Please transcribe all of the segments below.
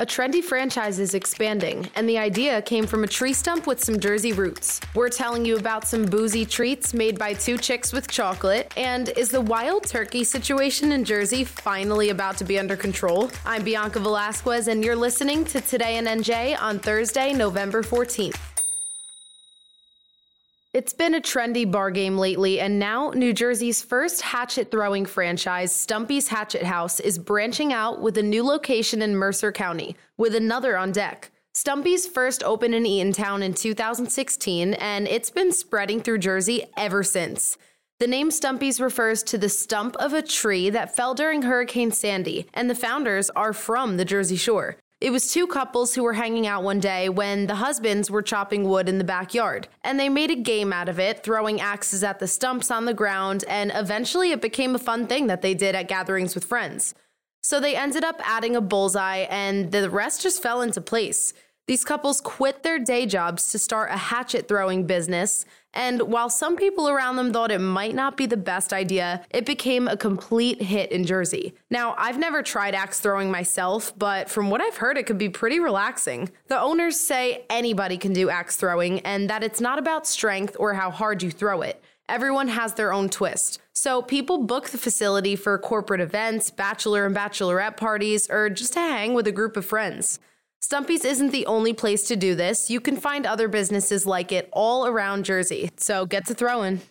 A trendy franchise is expanding, and the idea came from a tree stump with some Jersey roots. We're telling you about some boozy treats made by two chicks with chocolate, and is the wild turkey situation in Jersey finally about to be under control? I'm Bianca Velasquez, and you're listening to Today in NJ on Thursday, November 14th. It's been a trendy bar game lately, and now New Jersey's first hatchet throwing franchise, Stumpy's Hatchet House, is branching out with a new location in Mercer County, with another on deck. Stumpy's first opened in Eatontown in 2016, and it's been spreading through Jersey ever since. The name Stumpy's refers to the stump of a tree that fell during Hurricane Sandy, and the founders are from the Jersey Shore. It was two couples who were hanging out one day when the husbands were chopping wood in the backyard, and they made a game out of it, throwing axes at the stumps on the ground, and eventually it became a fun thing that they did at gatherings with friends. So they ended up adding a bullseye, and the rest just fell into place. These couples quit their day jobs to start a hatchet throwing business, and while some people around them thought it might not be the best idea, it became a complete hit in Jersey. Now, I've never tried axe throwing myself, but from what I've heard, it could be pretty relaxing. The owners say anybody can do axe throwing, and that it's not about strength or how hard you throw it. Everyone has their own twist. So people book the facility for corporate events, bachelor and bachelorette parties, or just to hang with a group of friends. Stumpy's isn't the only place to do this. You can find other businesses like it all around Jersey, so get to throwing.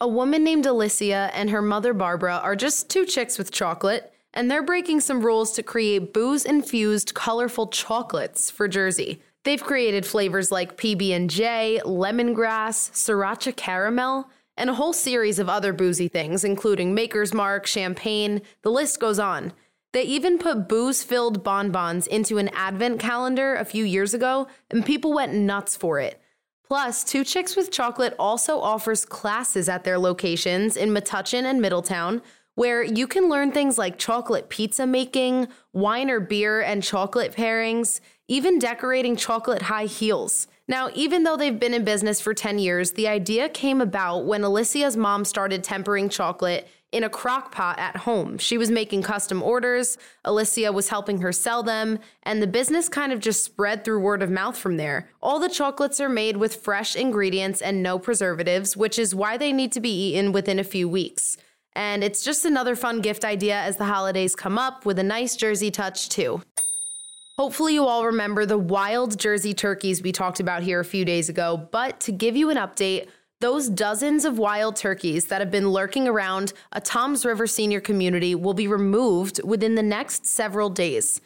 A woman named Alicia and her mother Barbara are just two chicks with chocolate, and they're breaking some rules to create booze infused colorful chocolates for Jersey. They've created flavors like PB&J, lemongrass, sriracha caramel, and a whole series of other boozy things including Maker's Mark, champagne, the list goes on. They even put booze filled bonbons into an advent calendar a few years ago, and people went nuts for it. Plus, Two Chicks with Chocolate also offers classes at their locations in Metuchen and Middletown, where you can learn things like chocolate pizza making, wine or beer and chocolate pairings, even decorating chocolate high heels. Now, even though they've been in business for 10 years, the idea came about when Alicia's mom started tempering chocolate in a crock pot at home. She was making custom orders, Alicia was helping her sell them, and the business kind of just spread through word of mouth from there. All the chocolates are made with fresh ingredients and no preservatives, which is why they need to be eaten within a few weeks. And it's just another fun gift idea as the holidays come up with a nice Jersey touch, too. Hopefully, you all remember the wild Jersey turkeys we talked about here a few days ago, but to give you an update, those dozens of wild turkeys that have been lurking around a Toms River senior community will be removed within the next several days.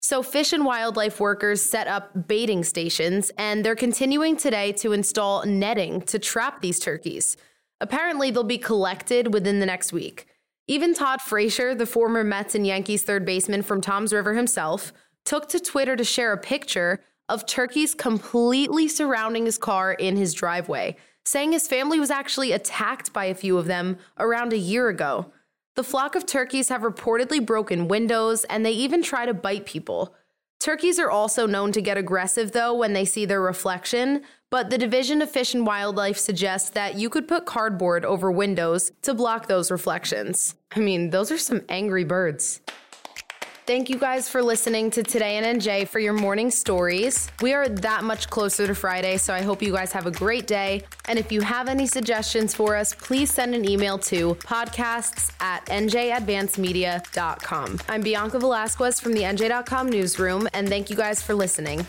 So, fish and wildlife workers set up baiting stations, and they're continuing today to install netting to trap these turkeys. Apparently, they'll be collected within the next week. Even Todd Frazier, the former Mets and Yankees third baseman from Toms River himself, took to Twitter to share a picture of turkeys completely surrounding his car in his driveway saying his family was actually attacked by a few of them around a year ago. The flock of turkeys have reportedly broken windows and they even try to bite people. Turkeys are also known to get aggressive, though, when they see their reflection, but the Division of Fish and Wildlife suggests that you could put cardboard over windows to block those reflections. I mean, those are some angry birds. Thank you guys for listening to Today in NJ for your morning stories. We are that much closer to Friday, so I hope you guys have a great day. And if you have any suggestions for us, please send an email to podcasts at njadvancemedia.com. I'm Bianca Velasquez from the NJ.com newsroom, and thank you guys for listening.